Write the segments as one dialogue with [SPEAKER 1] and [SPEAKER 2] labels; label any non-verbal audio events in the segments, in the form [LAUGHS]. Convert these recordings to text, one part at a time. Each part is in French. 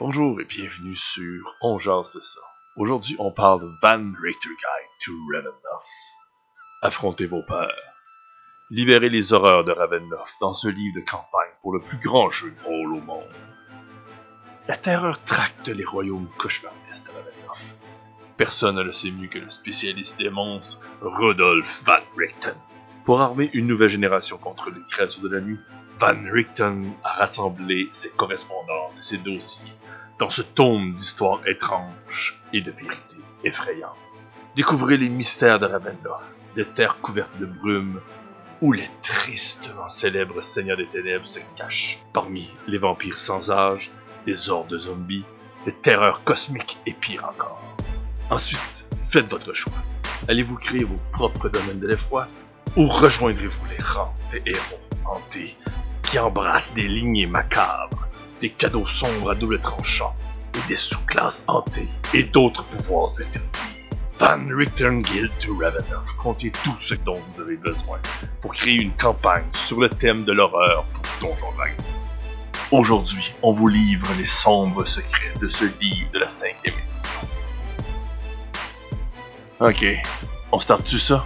[SPEAKER 1] Bonjour et bienvenue sur On jase de ça. Aujourd'hui, on parle de Van Richter Guide to Ravenloft. Affrontez vos peurs. Libérez les horreurs de Ravenloft dans ce livre de campagne pour le plus grand jeu de rôle au monde. La terreur tracte les royaumes cauchemardesques de Ravenloft. Personne ne le sait mieux que le spécialiste des monstres, Rodolphe Van Richten. Pour armer une nouvelle génération contre les créatures de la nuit, Van Richten a rassemblé ses correspondances et ses dossiers dans ce tome d'histoires étranges et de vérités effrayantes. Découvrez les mystères de Ravenloft, des terres couvertes de brume, où les tristement célèbres seigneurs des ténèbres se cachent parmi les vampires sans âge, des hordes de zombies, des terreurs cosmiques et pire encore. Ensuite, faites votre choix. Allez-vous créer vos propres domaines de l'effroi ou rejoindrez-vous les rangs des héros hantés qui embrassent des lignées macabres, des cadeaux sombres à double tranchant et des sous-classes hantées et d'autres pouvoirs interdits? Van Richten Guild to Ravenloft contient tout ce dont vous avez besoin pour créer une campagne sur le thème de l'horreur pour Donjon Dragon. Aujourd'hui, on vous livre les sombres secrets de ce livre de la cinquième édition. Ok, on starte-tu ça?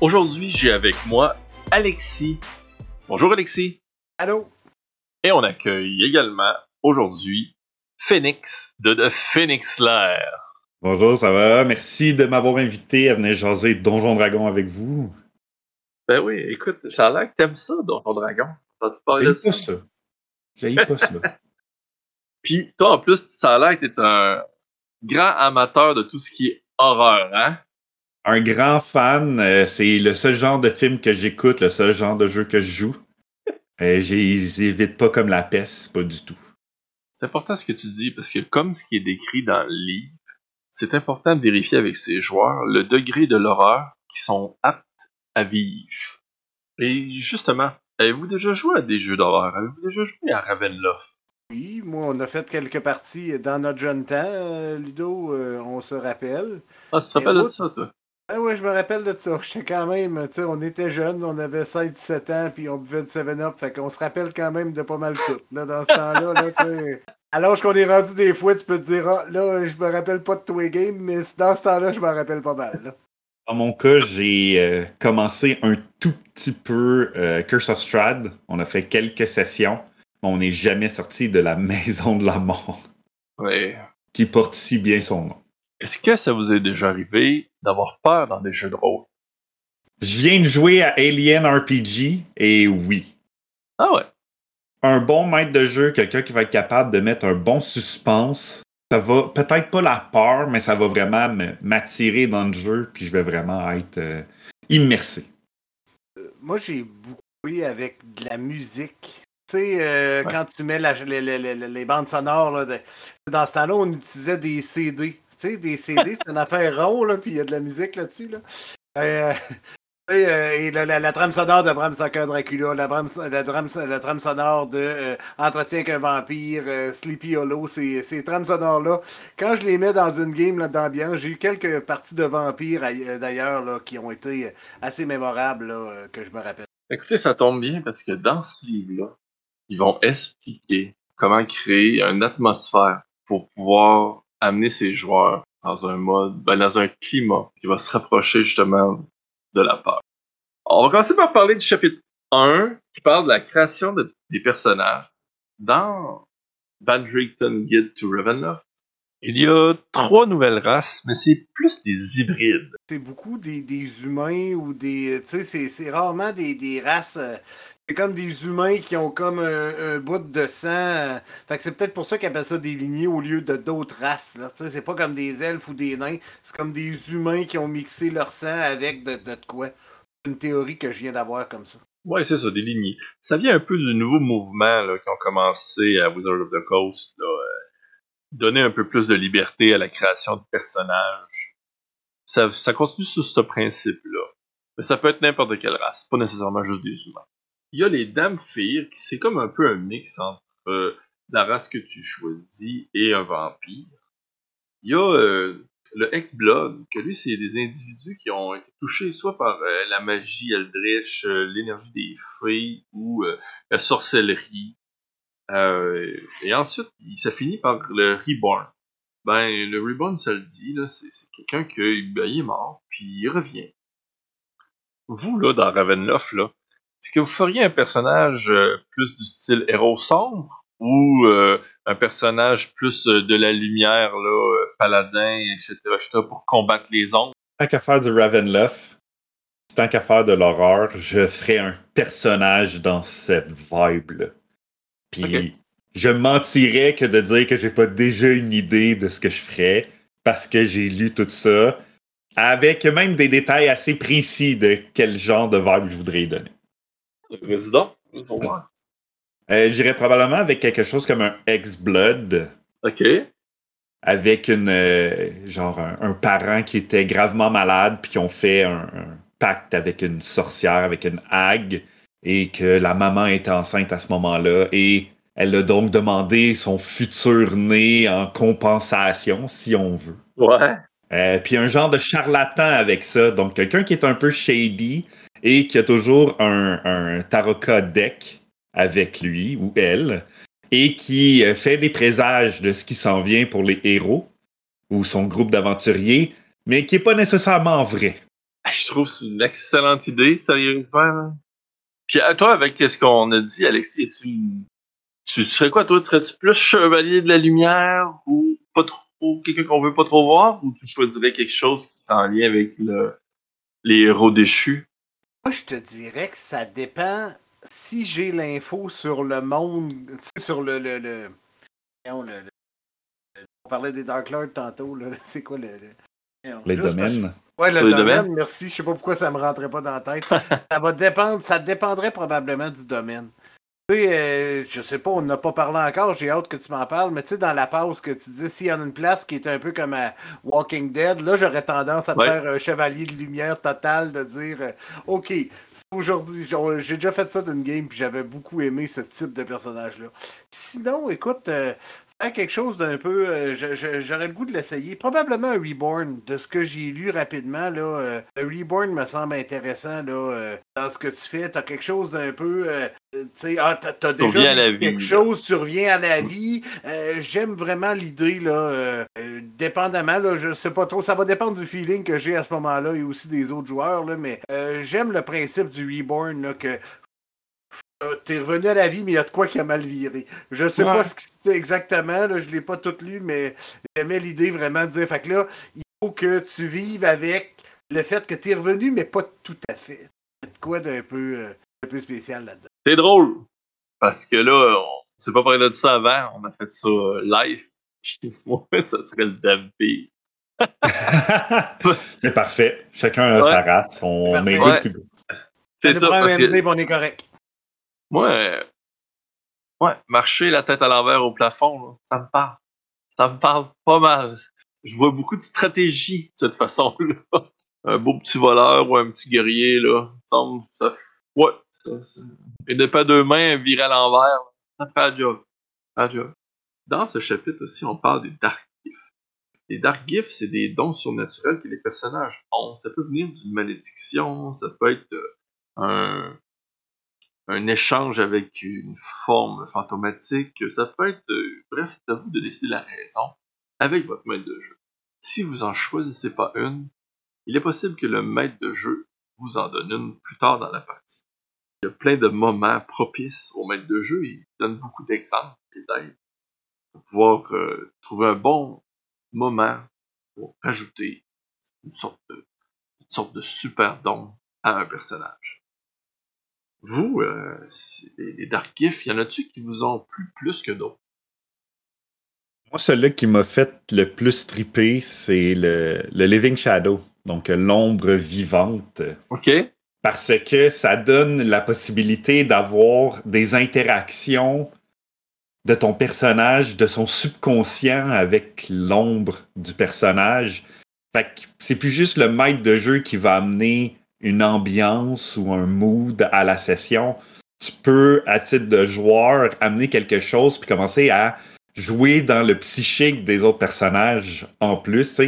[SPEAKER 1] Aujourd'hui, j'ai avec moi Alexis. Bonjour Alexis.
[SPEAKER 2] Allô?
[SPEAKER 1] Et on accueille également aujourd'hui Phoenix de The Phoenix Lair.
[SPEAKER 3] Bonjour, ça va? Merci de m'avoir invité à venir jaser Donjon Dragon avec vous.
[SPEAKER 1] Ben oui, écoute, ça a l'air que t'aimes ça, Donjon Dragon. T'as-tu parlé de
[SPEAKER 3] J'aime pas
[SPEAKER 1] ça?
[SPEAKER 3] ça. J'aime pas ça. [LAUGHS]
[SPEAKER 1] Puis toi, en plus, ça a l'air que t'es un grand amateur de tout ce qui est horreur, hein?
[SPEAKER 3] Un grand fan, euh, c'est le seul genre de film que j'écoute, le seul genre de jeu que je joue. Euh, J'évite pas comme la peste, pas du tout.
[SPEAKER 1] C'est important ce que tu dis, parce que comme ce qui est décrit dans le livre, c'est important de vérifier avec ses joueurs le degré de l'horreur qui sont aptes à vivre. Et justement, avez-vous déjà joué à des jeux d'horreur? Avez-vous déjà joué à Ravenloft?
[SPEAKER 2] Oui, moi, on a fait quelques parties dans notre jeune temps, euh, Ludo, euh, on se rappelle.
[SPEAKER 1] Ah, tu te rappelles de ça, toi?
[SPEAKER 2] Ah ouais, je me rappelle de ça. [LAUGHS] J'étais quand même, tu sais, on était jeunes, on avait 16-17 ans, puis on buvait du 7-Up, fait qu'on se rappelle quand même de pas mal tout, là, dans ce temps-là, là, tu sais. Alors qu'on est rendu des fois, tu peux te dire, ah, là, je me rappelle pas de tous les games, mais dans ce temps-là, je me rappelle pas mal, là.
[SPEAKER 3] Dans mon cas, j'ai euh, commencé un tout petit peu euh, Curse of Strahd. On a fait quelques sessions, mais on n'est jamais sorti de la [LAUGHS] maison de la mort,
[SPEAKER 1] Ouais.
[SPEAKER 3] qui porte si bien son nom.
[SPEAKER 1] Est-ce que ça vous est déjà arrivé d'avoir peur dans des jeux de rôle?
[SPEAKER 3] Je viens de jouer à Alien RPG, et oui,
[SPEAKER 1] Ah ouais?
[SPEAKER 3] un bon maître de jeu, quelqu'un qui va être capable de mettre un bon suspense, ça va peut-être pas la peur, mais ça va vraiment me- m'attirer dans le jeu, puis je vais vraiment être euh, immersé.
[SPEAKER 2] Moi, j'ai beaucoup joué avec de la musique. Tu sais, euh,
[SPEAKER 1] Ouais.
[SPEAKER 2] quand tu mets la- les, les- les- les bandes sonores, là, de- dans ce temps-là, on utilisait des CD. Tu sais, des CD, c'est une affaire rond, là, puis il y a de la musique là-dessus. Là. Euh, euh, et la, trame sonore de Bram Stoker Dracula, la, la, trame, la trame sonore de euh, Entretien avec un vampire, euh, Sleepy Hollow, ces, trames sonores-là, quand je les mets dans une game d'ambiance, j'ai eu quelques parties de vampires aille- d'ailleurs qui ont été assez mémorables que je me rappelle.
[SPEAKER 1] Écoutez, ça tombe bien parce que dans ce livre-là, ils vont expliquer comment créer une atmosphère pour pouvoir amener ses joueurs dans un mode, ben, dans un climat qui va se rapprocher justement de la peur. On va commencer par parler du chapitre 1 qui parle de la création de- des personnages. Dans Van Richten Guide to Ravenloft, il y a trois nouvelles races, mais c'est plus des hybrides.
[SPEAKER 2] c'est beaucoup des, humains ou des. Tu sais, c'est- rarement des, des races. euh, c'est comme des humains qui ont comme un, bout de sang. euh, fait que c'est peut-être pour ça qu'ils appellent ça des lignées au lieu de d'autres races. Là. C'est pas comme des elfes ou des nains. C'est comme des humains qui ont mixé leur sang avec de, de, de quoi. Une théorie que je viens d'avoir comme ça.
[SPEAKER 1] Ouais, c'est ça, des lignées. Ça vient un peu du nouveau mouvement qui ont commencé à Wizard of the Coast, euh, donner un peu plus de liberté à la création de personnages. Ça, ça continue sur ce principe-là. Mais ça peut être n'importe quelle race, pas nécessairement juste des humains. Il y a les Damphir, qui c'est comme un peu un mix entre euh, la race que tu choisis et un vampire. Il y a euh, le Ex-Blood, que lui, c'est des individus qui ont été touchés soit par euh, la magie eldritch, l'énergie des fées ou la sorcellerie. Et ensuite, ça finit par le Reborn. Ben, le Reborn, ça le dit, là, c'est, c'est quelqu'un qui ben, est mort, puis il revient. Vous, là, dans Ravenloft, là, est-ce que vous feriez un personnage euh, plus du style héros sombre ou euh, un personnage plus euh, de la lumière, là, paladin, etc., etc., pour combattre les ombres?
[SPEAKER 3] Tant qu'à faire du Ravenloft, tant qu'à faire de l'horreur, je ferais un personnage dans cette vibe-là. Puis je mentirais que de dire que j'ai pas déjà une idée de ce que je ferais parce que j'ai lu tout ça avec même des détails assez précis de quel genre de vibe je voudrais y donner.
[SPEAKER 1] Résident?
[SPEAKER 3] Euh, J'irais probablement avec quelque chose comme un ex-blood.
[SPEAKER 1] OK.
[SPEAKER 3] Avec une euh, genre un, parent qui était gravement malade puis qui ont fait un, pacte avec une sorcière, avec une hague, et que la maman était enceinte à ce moment-là et elle a donc demandé son futur né en compensation, si on veut.
[SPEAKER 1] Ouais.
[SPEAKER 3] Euh, puis un genre de charlatan avec ça. Donc, quelqu'un qui est un peu shady et qui a toujours un, un tarot deck avec lui ou elle et qui euh, fait des présages de ce qui s'en vient pour les héros ou son groupe d'aventuriers, mais qui n'est pas nécessairement vrai.
[SPEAKER 1] Je trouve que c'est une excellente idée, sérieusement. Puis à toi, avec ce qu'on a dit, Alexis, tu, tu serais quoi, toi? Serais-tu plus chevalier de la lumière ou pas trop quelqu'un qu'on veut pas trop voir? Ou tu choisirais quelque chose qui est en lien avec les héros déchus?
[SPEAKER 2] Moi, je te dirais que ça dépend si j'ai l'info sur le monde, sur le. le, le, on parlait des Dark Lords tantôt, [LAUGHS] c'est quoi le.
[SPEAKER 3] les domaines.
[SPEAKER 2] Ouais, le domaine, merci. Je sais pas pourquoi ça me rentrait pas dans la tête. [LAUGHS] ça va dépendre, ça dépendrait probablement du domaine. Tu sais, euh, je sais pas, on n'a pas parlé encore, j'ai hâte que tu m'en parles, mais tu sais, dans la pause que tu dis, s'il y en a une place qui est un peu comme à Walking Dead, là, j'aurais tendance à te faire un chevalier de lumière total, de dire, euh, OK, aujourd'hui, j'ai déjà fait ça d'une game, puis j'avais beaucoup aimé ce type de personnage-là. Sinon, écoute, euh, quelque chose d'un peu. Euh, j'aurais le goût de l'essayer. Probablement un Reborn. De ce que j'ai lu rapidement, là, euh, le Reborn me semble intéressant là, euh, dans ce que tu fais. Tu as quelque chose d'un peu. tu sais, ah, t'as déjà quelque chose, tu reviens à la vie. J'aime vraiment l'idée, là. dépendamment, là, je sais pas trop. Ça va dépendre du feeling que j'ai à ce moment-là et aussi des autres joueurs, là, mais j'aime le principe du Reborn, là, que euh, t'es revenu à la vie, mais il y a de quoi qui a mal viré. Je sais pas ce que c'était exactement, là, je l'ai pas tout lu, mais j'aimais l'idée vraiment de dire, fait que là, il faut que tu vives avec le fait que t'es revenu, mais pas tout à fait. Il y a de quoi d'un peu, euh, un peu spécial là-dedans.
[SPEAKER 1] C'est drôle, parce que là, on s'est pas parlé de ça avant, on a fait ça euh, live. [LAUGHS] Moi, ça serait le damn [LAUGHS]
[SPEAKER 3] C'est parfait. Chacun a sa race. On met
[SPEAKER 2] ouais. C'est ça. Parce que... on est correct.
[SPEAKER 1] Moi, euh, ouais, marcher la tête à l'envers au plafond, ça me parle. Ça me parle pas mal. Je vois beaucoup de stratégie de cette façon-là. [LAUGHS] Un beau petit voleur ou un petit guerrier, là. Ça, ouais. Ça, Et de pas deux mains virées à l'envers, ça fait un job. Job. Dans ce chapitre aussi, on parle des Dark Gifts. Les Dark Gifts, c'est des dons surnaturels que les personnages ont. Ça peut venir d'une malédiction, ça peut être euh, un, un échange avec une forme fantomatique, ça peut être, euh, bref, c'est à vous de décider la raison avec votre maître de jeu. Si vous en choisissez pas une, il est possible que le maître de jeu vous en donne une plus tard dans la partie. Il y a plein de moments propices au maître de jeu il donne beaucoup d'exemples et d'aide pour pouvoir euh, trouver un bon moment pour ajouter une sorte de, une sorte de super don à un personnage. Vous, euh, les Dark Gifts, y en a-tu qui vous ont plu plus que d'autres?
[SPEAKER 3] Moi, celui qui m'a fait le plus triper, c'est le, Living Shadow, donc l'ombre vivante.
[SPEAKER 1] OK.
[SPEAKER 3] Parce que ça donne la possibilité d'avoir des interactions de ton personnage, de son subconscient avec l'ombre du personnage. Fait que c'est plus juste le maître de jeu qui va amener une ambiance ou un mood à la session, tu peux, à titre de joueur, amener quelque chose puis commencer à jouer dans le psychique des autres personnages en plus.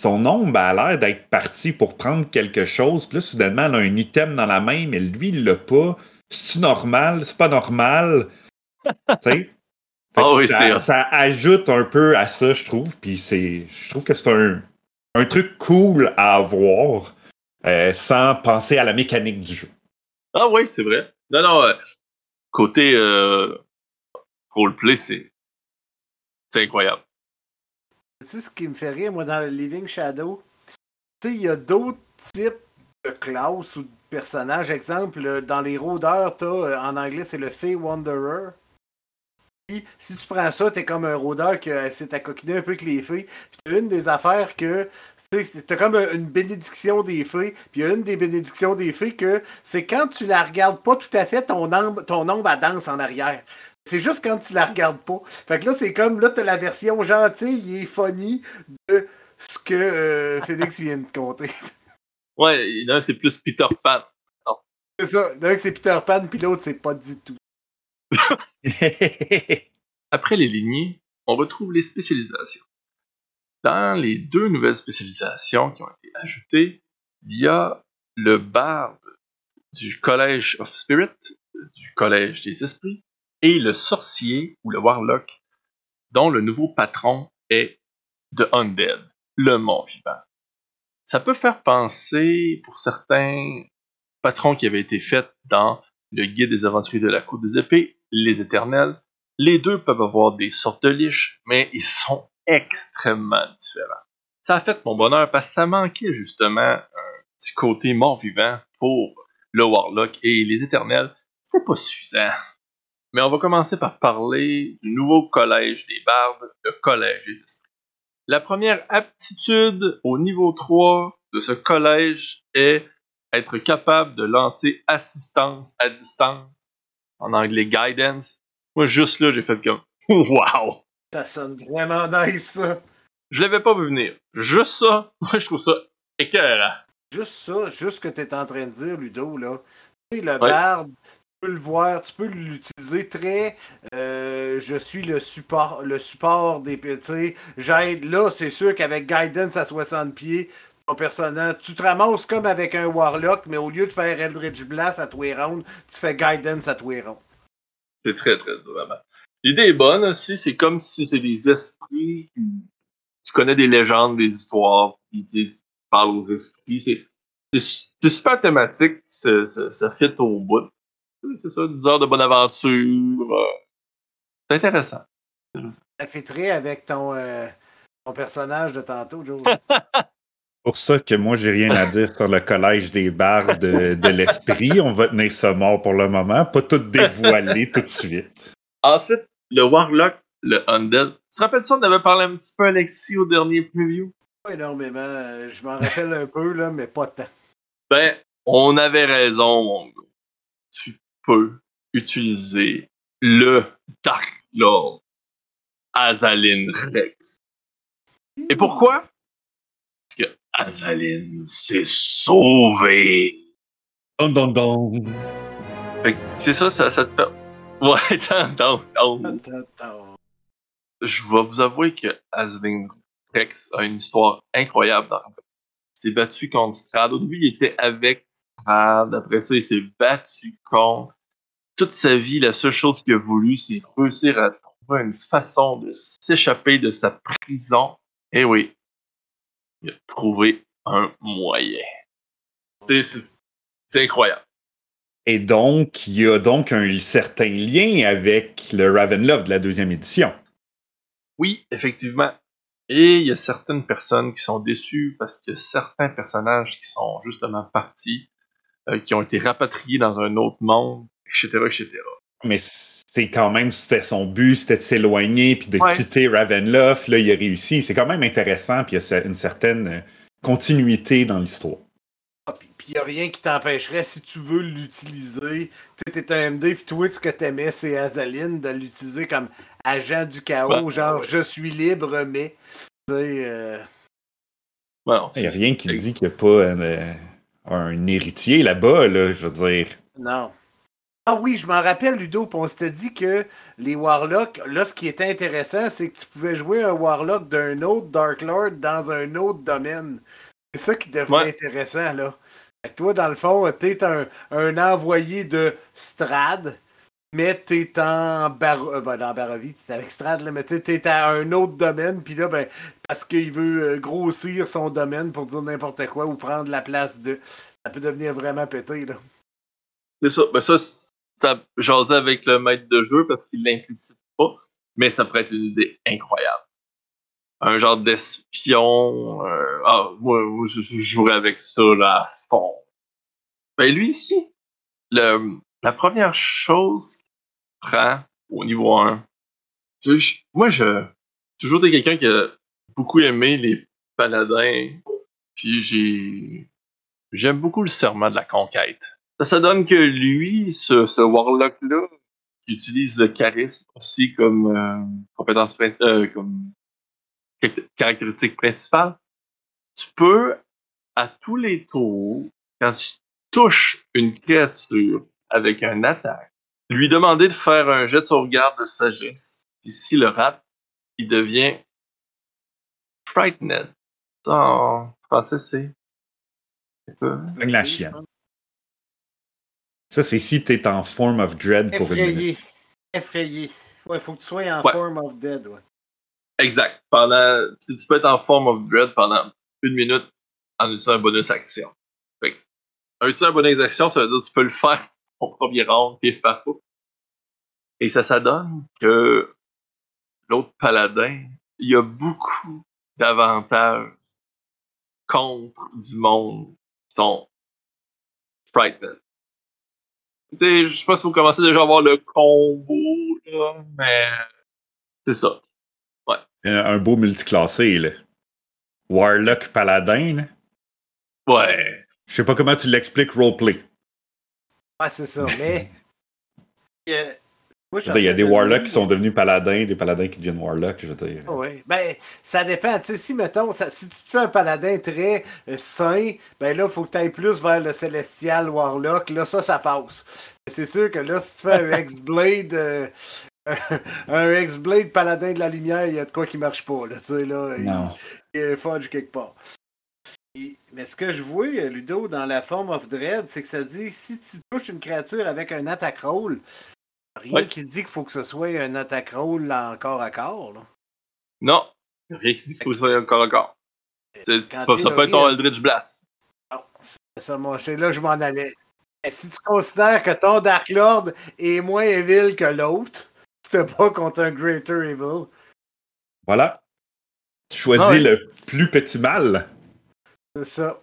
[SPEAKER 3] Son ombre a l'air d'être parti pour prendre quelque chose, puis là, soudainement, elle a un item dans la main, mais lui, il l'a pas. C'est-tu normal? C'est pas normal? [LAUGHS]
[SPEAKER 1] oui, c'est
[SPEAKER 3] ça, ajoute un peu à ça, je trouve. Puis c'est, je trouve que c'est un, un truc cool à avoir euh, sans penser à la mécanique du jeu.
[SPEAKER 1] Ah oui, c'est vrai. Non, non, euh, côté euh, roleplay, c'est c'est incroyable.
[SPEAKER 2] sais ce qui me fait rire, moi, dans le Living Shadow? Tu sais, il y a d'autres types de classes ou de personnages. Exemple, euh, dans les rôdeurs, t'as, en anglais, c'est le Fey Wanderer. Puis, si tu prends ça, t'es comme un rôdeur qui euh, s'est accoquiné un peu avec les fées. Puis, une des affaires que. Tu sais, T'as comme une bénédiction des fées. Puis, il y a une des bénédictions des fées que c'est quand tu la regardes pas tout à fait, ton ombre, ton ombre elle danse en arrière. C'est juste quand tu la regardes pas. Fait que là, c'est comme, là, t'as la version gentille et funny de ce que euh, Phoenix vient de compter. [LAUGHS]
[SPEAKER 1] Ouais, un, c'est plus Peter Pan.
[SPEAKER 2] c'est ça. D'un, c'est Peter Pan, puis l'autre, c'est pas du tout. [LAUGHS]
[SPEAKER 1] Après les lignées, on retrouve les spécialisations. Dans les deux nouvelles spécialisations qui ont été ajoutées, il y a le barde du Collège of Spirit, du Collège des Esprits, et le sorcier ou le warlock, dont le nouveau patron est The Undead, le mort vivant. Ça peut faire penser, pour certains patrons qui avaient été faits dans le Guide des aventuriers de la Côte des Épées, les Éternels, les deux peuvent avoir des sortes de liches, mais ils sont extrêmement différents. Ça a fait mon bonheur parce que ça manquait justement un petit côté mort-vivant pour le Warlock et les Éternels. C'était pas suffisant. Mais on va commencer par parler du nouveau collège des bardes, le collège des esprits. La première aptitude au niveau 3 de ce collège est être capable de lancer assistance à distance, en anglais guidance. Moi, juste là, j'ai fait comme [LAUGHS] Wow!
[SPEAKER 2] Ça sonne vraiment nice, ça.
[SPEAKER 1] Je l'avais pas vu venir. Juste ça, [LAUGHS] moi, je trouve ça écœurant.
[SPEAKER 2] Juste ça, juste ce que tu es en train de dire, Ludo, là. Tu sais, le barde, tu peux le voir, tu peux l'utiliser très. euh, je suis le support, le support des petits. J'aide. Là, c'est sûr qu'avec Guidance à 60 pieds, ton personnage, tu te ramasses comme avec un Warlock, mais au lieu de faire Eldritch Blast à tous les rounds, tu fais Guidance à tous les rounds.
[SPEAKER 1] C'est très, très dur, vraiment. L'idée est bonne aussi, c'est comme si c'est des esprits. Tu connais des légendes, des histoires, puis tu parles aux esprits. C'est, c'est, c'est super thématique, ça, ça, ça fit au bout. C'est ça, 10 heures de bonne aventure. euh, C'est intéressant.
[SPEAKER 2] Ça fait très avec ton, euh, ton personnage de tantôt, Joe. [LAUGHS]
[SPEAKER 3] pour ça que moi, j'ai rien à dire sur le collège des bardes de, de l'esprit. On va tenir ça mort pour le moment, pas tout dévoiler tout de suite.
[SPEAKER 1] Ensuite, le Warlock, le Undead. Tu te rappelles ça, on avait parlé un petit peu, Alexis, au dernier preview?
[SPEAKER 2] Pas énormément. euh, Je m'en rappelle un peu, là, mais pas tant.
[SPEAKER 1] Ben, on avait raison, mon gars. Tu peux utiliser le Dark Lord Azalin Rex. Et pourquoi? Parce que Azalin s'est sauvé.
[SPEAKER 3] Don, don, don.
[SPEAKER 1] Fait que c'est ça, ça, ça te fait. Ouais, [LAUGHS] tant, tant, tant.
[SPEAKER 2] Attends, attends.
[SPEAKER 1] Je vais vous avouer que Azalin Rex a une histoire incroyable dans Il s'est battu contre Strad. Au début, il était avec Strad. Après ça, il s'est battu contre. Toute sa vie, la seule chose qu'il a voulu, c'est réussir à trouver une façon de s'échapper de sa prison. Et oui, il a trouvé un moyen. C'est incroyable.
[SPEAKER 3] Et donc, il y a donc un certain lien avec le Ravenloft de la deuxième édition.
[SPEAKER 1] Oui, effectivement. Et il y a certaines personnes qui sont déçues parce qu'il y a certains personnages qui sont justement partis, euh, qui ont été rapatriés dans un autre monde, etc., etc.
[SPEAKER 3] Mais c'est quand même, c'était son but, c'était de s'éloigner puis de
[SPEAKER 1] Ouais.
[SPEAKER 3] quitter Ravenloft. Là, il a réussi. C'est quand même intéressant, puis il y a une certaine continuité dans l'histoire.
[SPEAKER 2] Puis il n'y a rien qui t'empêcherait, si tu veux l'utiliser. Tu sais, t'es un MD, puis toi, ce que t'aimais, c'est Azaline, de l'utiliser comme agent du chaos.
[SPEAKER 1] Ouais.
[SPEAKER 2] genre, je suis libre, mais. Tu sais, euh,
[SPEAKER 1] Bon,
[SPEAKER 3] Il n'y a rien qui dit qu'il n'y a pas un, euh, un héritier là-bas, là, je veux dire.
[SPEAKER 2] non. Ah oui, je m'en rappelle, Ludo, puis on s'était dit que les Warlocks, là, ce qui était intéressant, c'est que tu pouvais jouer un Warlock d'un autre Dark Lord dans un autre domaine. C'est ça qui devenait
[SPEAKER 1] Ouais.
[SPEAKER 2] intéressant, là. Toi, dans le fond, t'es un, un envoyé de Strad, mais t'es en bar... euh, ben, dans Barovie, t'es avec Strad, là, mais t'es à un autre domaine, puis là, ben, parce qu'il veut euh, grossir son domaine pour dire n'importe quoi ou prendre la place de. Ça peut devenir vraiment pété, là.
[SPEAKER 1] C'est ça. Ben ça, ça jasait avec le maître de jeu parce qu'il l'implicite pas, mais ça pourrait être une idée incroyable. Un genre d'espion. euh, ah, moi, je, je jouerais avec ça là, à fond. Ben lui ici, le, la première chose qu'il prend au niveau 1, je- je- moi, je toujours été quelqu'un qui a beaucoup aimé les paladins, puis j'ai j'aime beaucoup le serment de la conquête. Ça, ça donne que lui, ce, ce warlock-là, qui utilise le charisme aussi comme euh, compétence euh, comme caractéristique principale, tu peux, à tous les tours, quand tu touches une créature avec un attaque, lui demander de faire un jet de sauvegarde de sagesse. Puis s'il le rate, il devient frightened. Ça, en français, c'est...
[SPEAKER 3] la chienne. Ça, c'est si t'es en form of dread pour une minute.
[SPEAKER 2] Effrayé. Effrayé. Ouais, faut que tu sois en
[SPEAKER 1] Ouais.
[SPEAKER 2] form of dead, ouais.
[SPEAKER 1] Exact. Pendant, tu tu peux être en form of dread pendant une minute en utilisant un bonus action. Fait que, en utilisant un bonus action, ça veut dire que tu peux le faire [LAUGHS] au premier round, puis faire. Et ça, ça donne que l'autre paladin, il y a beaucoup d'avantages contre du monde qui sont frightened. Je sais pas si vous commencez déjà à voir le combo, là, mais c'est ça.
[SPEAKER 3] Un, un beau multiclassé, là. Warlock Paladin, là.
[SPEAKER 1] Ouais.
[SPEAKER 3] Je sais pas comment tu l'expliques roleplay.
[SPEAKER 2] Ouais, c'est ça, mais. [LAUGHS] euh, moi, je
[SPEAKER 3] dire, Il y a des Warlocks qui sont devenus paladins, des paladins qui deviennent Warlocks, je veux dire.
[SPEAKER 2] Oui, ben, ça dépend. Tu sais, si, mettons, ça- si tu te fais un paladin très euh, sain, ben là, il faut que tu ailles plus vers le Celestial Warlock. Là, ça, ça passe. C'est sûr que là, si tu fais un [LAUGHS] X-Blade, euh, [LAUGHS] un X-Blade paladin de la lumière, il y a de quoi qui marche pas, là. Tu sais, là, il-
[SPEAKER 3] Non.
[SPEAKER 2] il y a un fudge quelque part. Et- mais ce que je vois, Ludo, dans la forme of Dread, c'est que ça dit si tu touches une créature avec un attack roll, rien
[SPEAKER 1] Ouais.
[SPEAKER 2] qui dit qu'il faut que ce soit un attack roll encore à corps. Là.
[SPEAKER 1] Non. Rien qui dit qu'il faut que ce soit encore encore. C'est-
[SPEAKER 2] Quand
[SPEAKER 1] Ça, ça peut être ton Eldritch Blast.
[SPEAKER 2] C'est ça, mon c'est là que je m'en allais. Et si tu considères que ton Dark Lord est moins evil que l'autre, te bats contre un Greater Evil.
[SPEAKER 3] Voilà. Tu choisis
[SPEAKER 1] Ah ouais.
[SPEAKER 3] le plus petit mal.
[SPEAKER 2] C'est ça.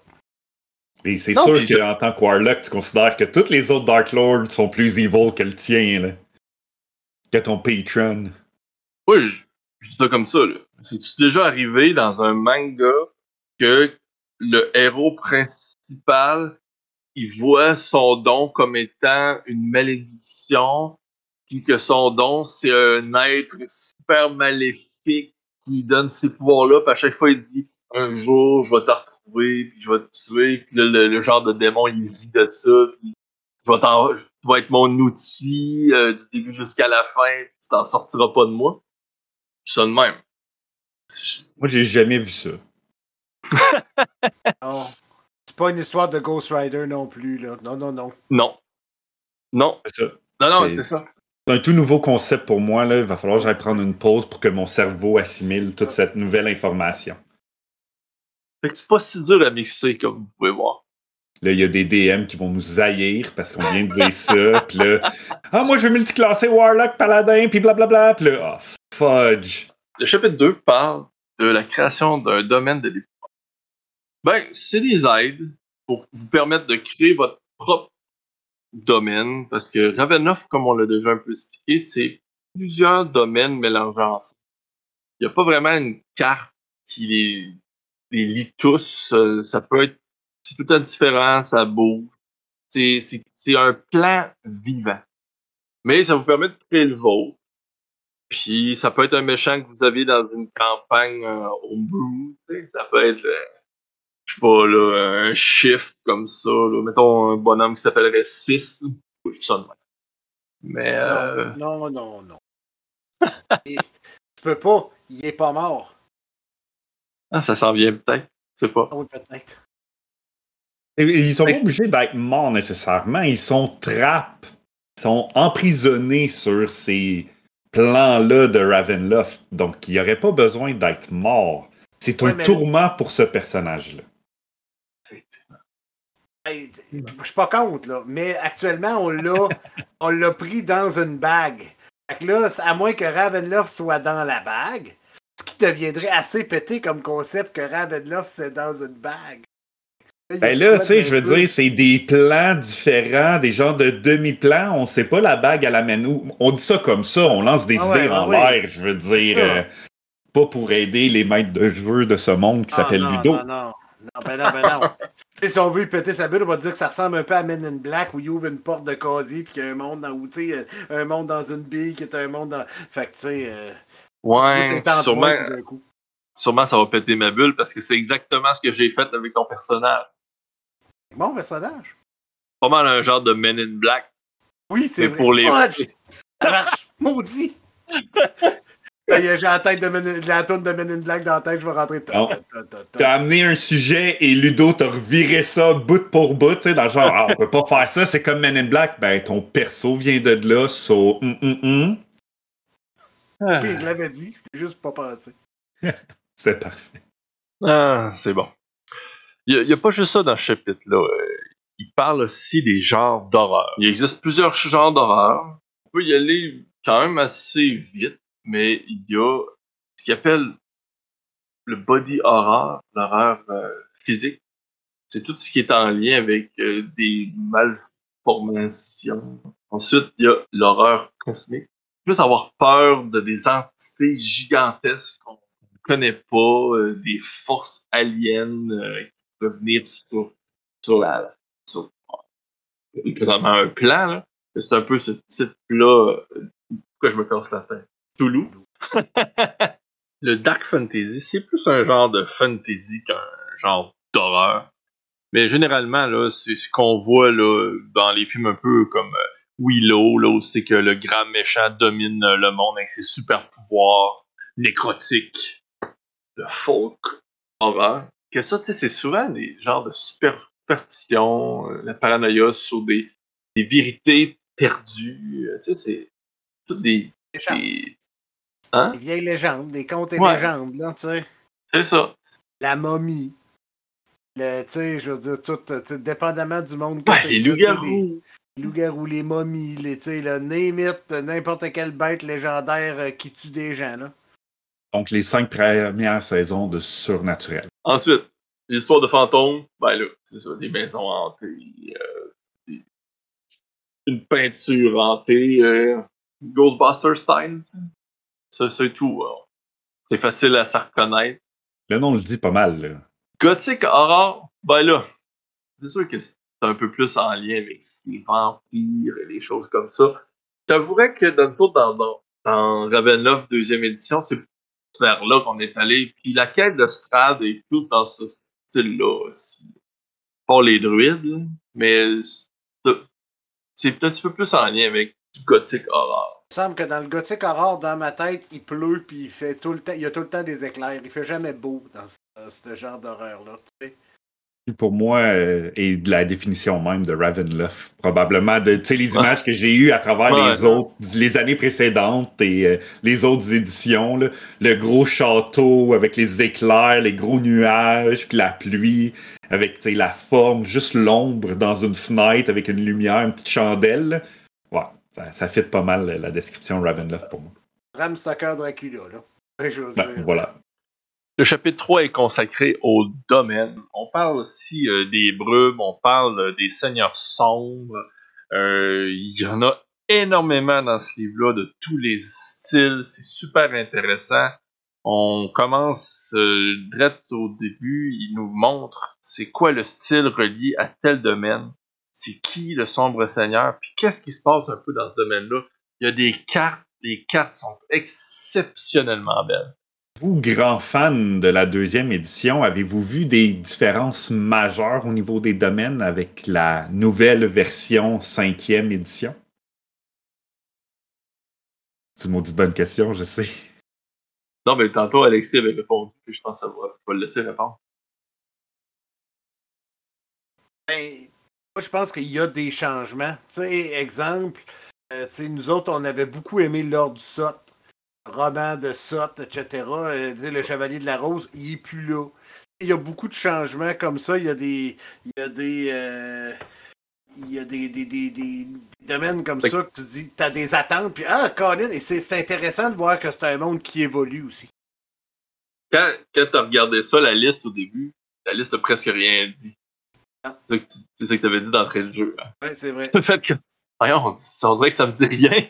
[SPEAKER 3] Et c'est sûr qu'en tant que Warlock, tu considères que tous les autres Dark Lords sont plus evil que le tien, là. Que ton patron.
[SPEAKER 1] Oui, je, je dis ça comme ça. là. C'est-tu déjà arrivé dans un manga que le héros principal, il voit son don comme étant une malédiction, puis que son don, c'est un être super maléfique qui donne ces pouvoirs-là, puis à chaque fois, il dit un jour, je vais te retrouver, puis je vais te tuer, puis là, le, le genre de démon, il rit de ça, puis je vais t'en- tu vas être mon outil euh, du début jusqu'à la fin, tu t'en sortiras pas de moi. C'est ça de même.
[SPEAKER 3] Moi, j'ai jamais vu ça.
[SPEAKER 2] Non. C'est pas une histoire de Ghost Rider non plus. Là. Non, non, non.
[SPEAKER 1] Non. Non.
[SPEAKER 3] C'est ça.
[SPEAKER 1] Non, non,
[SPEAKER 3] C'est-
[SPEAKER 1] c'est ça.
[SPEAKER 3] C'est un tout nouveau concept pour moi. Là. Il va falloir que j'aille prendre une pause pour que mon cerveau assimile toute cette nouvelle information.
[SPEAKER 1] Fait que c'est pas si dur à mixer comme vous pouvez voir.
[SPEAKER 3] Là, il y a des DM qui vont nous haïr parce qu'on vient de dire ça. [LAUGHS] Puis là, ah, moi, je veux multiclasser Warlock, Paladin, puis blablabla. Puis là, oh, fudge.
[SPEAKER 1] Le chapitre 2 parle de la création d'un domaine de l'époque. Ben, c'est des aides pour vous permettre de créer votre propre domaine, parce que Ravenloft, comme on l'a déjà un peu expliqué, c'est plusieurs domaines mélangés ensemble. Il n'y a pas vraiment une carte qui les, lie tous. euh, Ça peut être c'est tout le temps différent, ça bouge. C'est- C'est c'est un plan vivant. Mais ça vous permet de créer le vôtre. Puis ça peut être un méchant que vous avez dans une campagne euh, tu sais. Ça peut être, euh, sais pas, là, un shift comme ça. Là. Mettons un bonhomme qui s'appellerait 6. Je dis ça de même. Mais euh,
[SPEAKER 2] Non, non, non. [LAUGHS] Et tu peux pas. Il est pas mort.
[SPEAKER 1] ah, ça s'en vient peut-être. Je sais pas.
[SPEAKER 2] Ah oui, peut-être.
[SPEAKER 3] Ils sont pas obligés d'être morts nécessairement. Ils sont trappes sont emprisonnés sur ces plans-là de Ravenloft. Donc, il n'y aurait pas besoin d'être mort. C'est un
[SPEAKER 2] Ouais, mais-
[SPEAKER 3] tourment pour ce personnage-là.
[SPEAKER 2] Je suis pas contre, là, mais actuellement, on l'a, [LAUGHS] on l'a pris dans une bague. Fait que là, à moins que Ravenloft soit dans la bague, ce qui deviendrait assez pété comme concept que Ravenloft c'est dans une bague.
[SPEAKER 3] Ben là, tu sais, je veux dire, c'est des plans différents, des genres de demi-plans. On sait pas la bague à la menu. On dit ça comme ça, on lance des
[SPEAKER 2] Ah ouais,
[SPEAKER 3] idées en
[SPEAKER 2] ouais, ouais.
[SPEAKER 3] l'air, je veux dire. euh, pas pour aider les maîtres de jeu de ce monde qui
[SPEAKER 2] Ah,
[SPEAKER 3] s'appelle Ludo.
[SPEAKER 2] Non, non, non, ben non, ben non. [LAUGHS] Si on veut lui péter sa bulle, on va dire que ça ressemble un peu à Men in Black où il ouvre une porte de casier puis qu'il y a un monde dans où, tu sais, un monde dans une bille qui est un monde dans. Fait que, tu sais, euh,
[SPEAKER 1] Ouais, sûrement,
[SPEAKER 2] tout coup.
[SPEAKER 1] sûrement ça va péter ma bulle parce que c'est exactement ce que j'ai fait avec ton personnage.
[SPEAKER 2] Bon personnage.
[SPEAKER 1] Pas mal un genre de Men in Black.
[SPEAKER 2] Oui, c'est vrai.
[SPEAKER 1] pour les-
[SPEAKER 2] Fudge! [LAUGHS] Ça marche! Maudit! [LAUGHS] J'ai la tête de, Men in- la tourne de Men in Black dans la tête, je vais rentrer.
[SPEAKER 3] T'as amené un sujet et Ludo t'a reviré ça bout pour bout, tu sais, dans le genre, ah, on peut pas faire ça, c'est comme Men in Black. Ben, ton perso vient de là, so, hum, hum, hum.
[SPEAKER 2] Puis je l'avais dit, juste pas pensé. [LAUGHS]
[SPEAKER 3] C'était parfait.
[SPEAKER 1] Ah, c'est bon. Il n'y a, pas juste ça dans ce chapitre-là. euh, Il parle aussi des genres d'horreur. Il existe plusieurs genres d'horreur. On peut y aller quand même assez vite, mais il y a ce qu'il appelle le body horror, l'horreur euh, physique. C'est tout ce qui est en lien avec euh, des malformations. Ensuite, il y a l'horreur cosmique. Plus avoir peur de des entités gigantesques qu'on ne connaît pas, euh, des forces aliens qui peuvent venir sur, sur la. Sur, un plan. C'est un peu ce type-là. Pourquoi je me casse la tête? Toulouse. [LAUGHS] le Dark Fantasy, c'est plus un genre de fantasy qu'un genre d'horreur. Mais généralement, là, c'est ce qu'on voit là, dans les films un peu comme euh, Willow, là, où c'est que le grand méchant domine euh, le monde avec ses super pouvoirs nécrotiques. Le folk horreur. Que ça, tu sais, c'est souvent des genres de superstitions, euh, la paranoïa sur des, des vérités perdues. Tu sais, c'est toutes des- Hein?
[SPEAKER 2] Des vieilles légendes, des contes et
[SPEAKER 1] Ouais.
[SPEAKER 2] légendes, là, tu sais.
[SPEAKER 1] C'est ça.
[SPEAKER 2] La momie. Le, tu sais, je veux dire, tout, euh, tu sais, dépendamment du monde.
[SPEAKER 1] Ouais, les loups-garous.
[SPEAKER 2] Les loups-garous, les momies, les, tu sais, le it, n'importe quelle bête légendaire euh, qui tue des gens, là.
[SPEAKER 3] Donc, les cinq premières saisons de Surnaturel.
[SPEAKER 1] Ensuite, l'histoire de fantômes, ben là, c'est ça, des maisons hantées, euh, des- une peinture hantée, euh, Ghostbusters style. C'est tout. C'est facile à se reconnaître.
[SPEAKER 3] Le nom, je dis pas mal. là.
[SPEAKER 1] Gothic horror, ben là, c'est sûr que c'est un peu plus en lien avec les vampires et les choses comme ça. J'avouerais que dans, le tour dans, dans, dans Ravenloft deuxième édition, c'est vers là qu'on est allé. Puis la quête de Strad est plus dans ce style-là aussi. Pas les druides, mais c'est un petit peu plus en lien avec du gothic horror.
[SPEAKER 2] Il me semble que dans le gothique horror, dans ma tête, il pleut puis il fait tout le temps. Il y a tout le temps des éclair. Il fait jamais beau dans ce, dans ce genre d'horreur-là. tu sais.
[SPEAKER 3] Qui, pour moi, euh, est de la définition même de Ravenloft. Probablement de tu sais, les images que j'ai eues à travers
[SPEAKER 1] Ouais.
[SPEAKER 3] les autres, les années précédentes et euh, les autres éditions. là. Le gros château avec les éclairs, les gros nuages, puis la pluie, avec tu sais, la forme, juste l'ombre dans une fenêtre avec une lumière, une petite chandelle. là. Ouais, ça, ça fit pas mal la description Ravenloft pour moi.
[SPEAKER 2] Stoker Dracula, là. Ouais, je veux
[SPEAKER 3] Ben, voilà.
[SPEAKER 1] Le chapitre 3 est consacré au domaine. On parle aussi euh, des brumes, on parle euh, des seigneurs sombres. Euh, Il y en a énormément dans ce livre-là, de tous les styles. C'est super intéressant. On commence euh, direct au début. Il nous montre c'est quoi le style relié à tel domaine. C'est qui le sombre seigneur? Puis qu'est-ce qui se passe un peu dans ce domaine-là? Il y a des cartes. Les cartes sont exceptionnellement belles.
[SPEAKER 3] Vous, grand fan de la deuxième édition, avez-vous vu des différences majeures au niveau des domaines avec la nouvelle version cinquième édition? C'est une maudite bonne question, je sais.
[SPEAKER 1] Non, mais tantôt, Alexis avait répondu, puis je pense que ça va, je vais le laisser répondre.
[SPEAKER 2] Ben, moi, je pense qu'il y a des changements. Tu sais, exemple, Euh, nous autres, on avait beaucoup aimé Lord du Sot, roman de Sot, etc. Euh, le Chevalier de la Rose, il n'est plus là. Il y a beaucoup de changements comme ça. Il y a des. Il y a des. Euh, il y a des, des, des, des, domaines comme ça que tu dis, tu as des attentes, puis ah, Colin, et c'est intéressant de voir que c'est un monde qui évolue aussi.
[SPEAKER 1] Quand, quand tu as regardé ça, la liste au début, la liste n'a presque rien dit. Ah. C'est ça que tu avais dit d'entrée de jeu.
[SPEAKER 2] Hein. Oui, c'est vrai.
[SPEAKER 1] Le [LAUGHS] fait que Voyons, on dirait que ça me dit rien.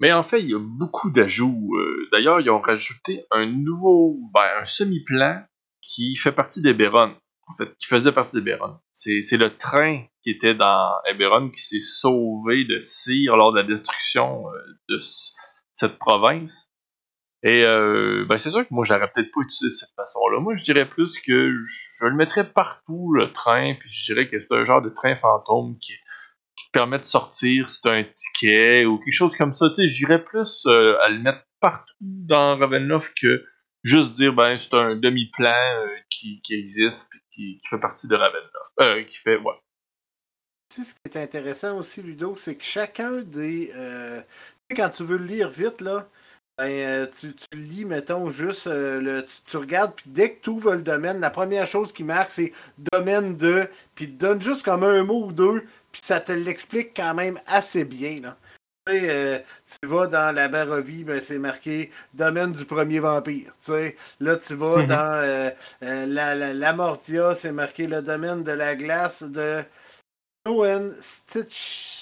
[SPEAKER 1] Mais en fait, il y a beaucoup d'ajouts. Euh, d'ailleurs, ils ont rajouté un nouveau, ben, un semi-plan qui fait partie d'Eberron. En fait, qui faisait partie d'Eberron. C'est, le train qui était dans Eberron qui s'est sauvé de Cyr lors de la destruction euh, de cette province. Et euh, ben c'est sûr que moi, j'aurais peut-être pas utilisé cette façon-là. Moi, je dirais plus que je le mettrais partout, le train, puis je dirais que c'est un genre de train fantôme qui, qui te permet de sortir si t'as un ticket ou quelque chose comme ça. Tu sais, j'irais plus euh, à le mettre partout dans Ravenloft que juste dire ben c'est un demi-plan euh, qui, qui, existe et qui, fait partie de Ravenloft. Euh, qui fait ouais.
[SPEAKER 2] Tu sais, ce qui est intéressant aussi, Ludo, c'est que chacun des. Quand tu veux le lire vite, là, ben, tu, tu, lis, mettons, juste, le, tu, regardes, puis dès que tu ouvres le domaine, la première chose qui marque, c'est domaine de, puis te donne juste comme un mot ou deux, puis ça te l'explique quand même assez bien. Là. Euh, tu vas dans la Barovie, ben, c'est marqué domaine du premier vampire. Là, tu vas mhm. dans euh, euh, la, la, Mordia, c'est marqué le domaine de la glace de Owen Stitch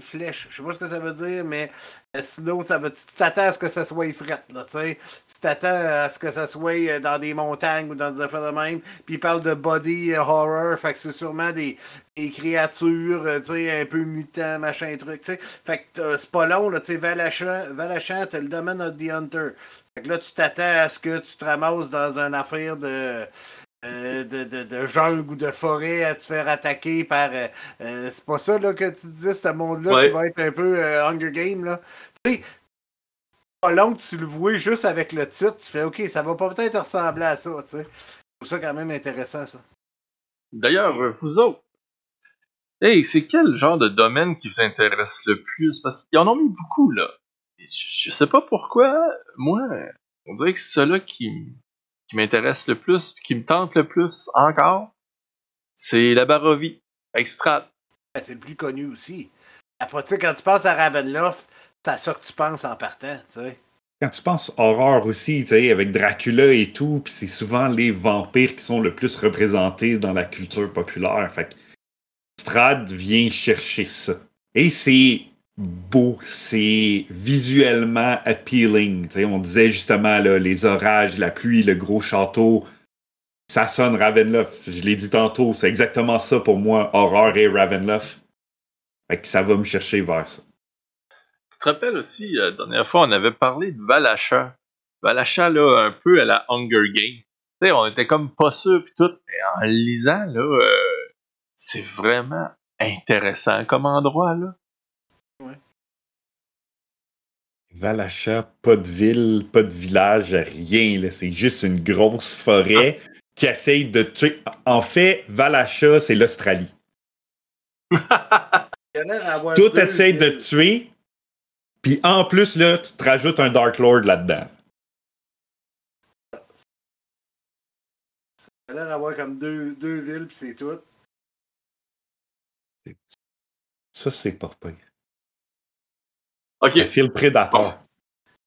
[SPEAKER 2] flèche. Je sais pas ce que ça veut dire, mais euh, sinon, ça veut, tu t'attends à ce que ça soit fret, là, tu sais. Tu t'attends à ce que ça soit euh, dans des montagnes ou dans des affaires de même. Puis il parle de body horror, fait que c'est sûrement des, créatures, euh, tu sais, un peu mutants, machin truc, tu sais. Fait que c'est pas long, là, tu sais, Valachant, t'as le domaine of the Hunter. Fait que là, tu t'attends à ce que tu te ramasses dans une affaire de euh, de, de, de, jungle ou de forêt à te faire attaquer par. Euh, euh, c'est pas ça là, que tu disais, ce monde-là qui va être un peu Hunger Game. Là. Tu sais, pas long que tu le vois juste avec le titre, tu fais OK, ça va pas peut-être ressembler à ça. Tu sais. Je trouve ça quand même intéressant, ça.
[SPEAKER 1] D'ailleurs, vous autres, hey, c'est quel genre de domaine qui vous intéresse le plus? Parce qu'ils en ont mis beaucoup, là. Je, je sais pas pourquoi, moi, on dirait que c'est ça là qui, qui m'intéresse le plus, qui me tente le plus encore, c'est la Barovie, Extrat.
[SPEAKER 2] Ben, c'est le plus connu aussi. Après, tu quand tu penses à Ravenloft, c'est à ça que tu penses en partant, tu sais.
[SPEAKER 3] Quand tu penses horreur aussi, tu sais, avec Dracula et tout, puis c'est souvent les vampires qui sont le plus représentés dans la culture populaire. Fait que Strad vient chercher ça. Et c'est beau, c'est visuellement appealing. on disait justement les orages, la pluie, le gros château. Ça sonne Ravenloft. Je l'ai dit tantôt, c'est exactement ça pour moi, horreur et Ravenloft. Ça va me chercher vers ça.
[SPEAKER 1] Tu te rappelles aussi, euh, la dernière fois, on avait parlé de Valacha. Valacha, là, un peu à la Hunger Game. on était comme pas sûr pis tout. Mais en lisant, là, euh, c'est vraiment intéressant comme endroit, là.
[SPEAKER 3] Valacha, pas de ville, pas de village, rien. C'est juste une grosse forêt qui essaye de tuer. En fait, Valacha, c'est l'Australie. [LAUGHS] Tout essaye de tuer. Puis en plus, là, tu te rajoutes un Dark Lord là-dedans.
[SPEAKER 2] Ça a l'air d'avoir comme deux, deux villes, puis c'est tout.
[SPEAKER 3] Ça, c'est pas pire.
[SPEAKER 1] Ok.
[SPEAKER 3] Ça fait le Predator.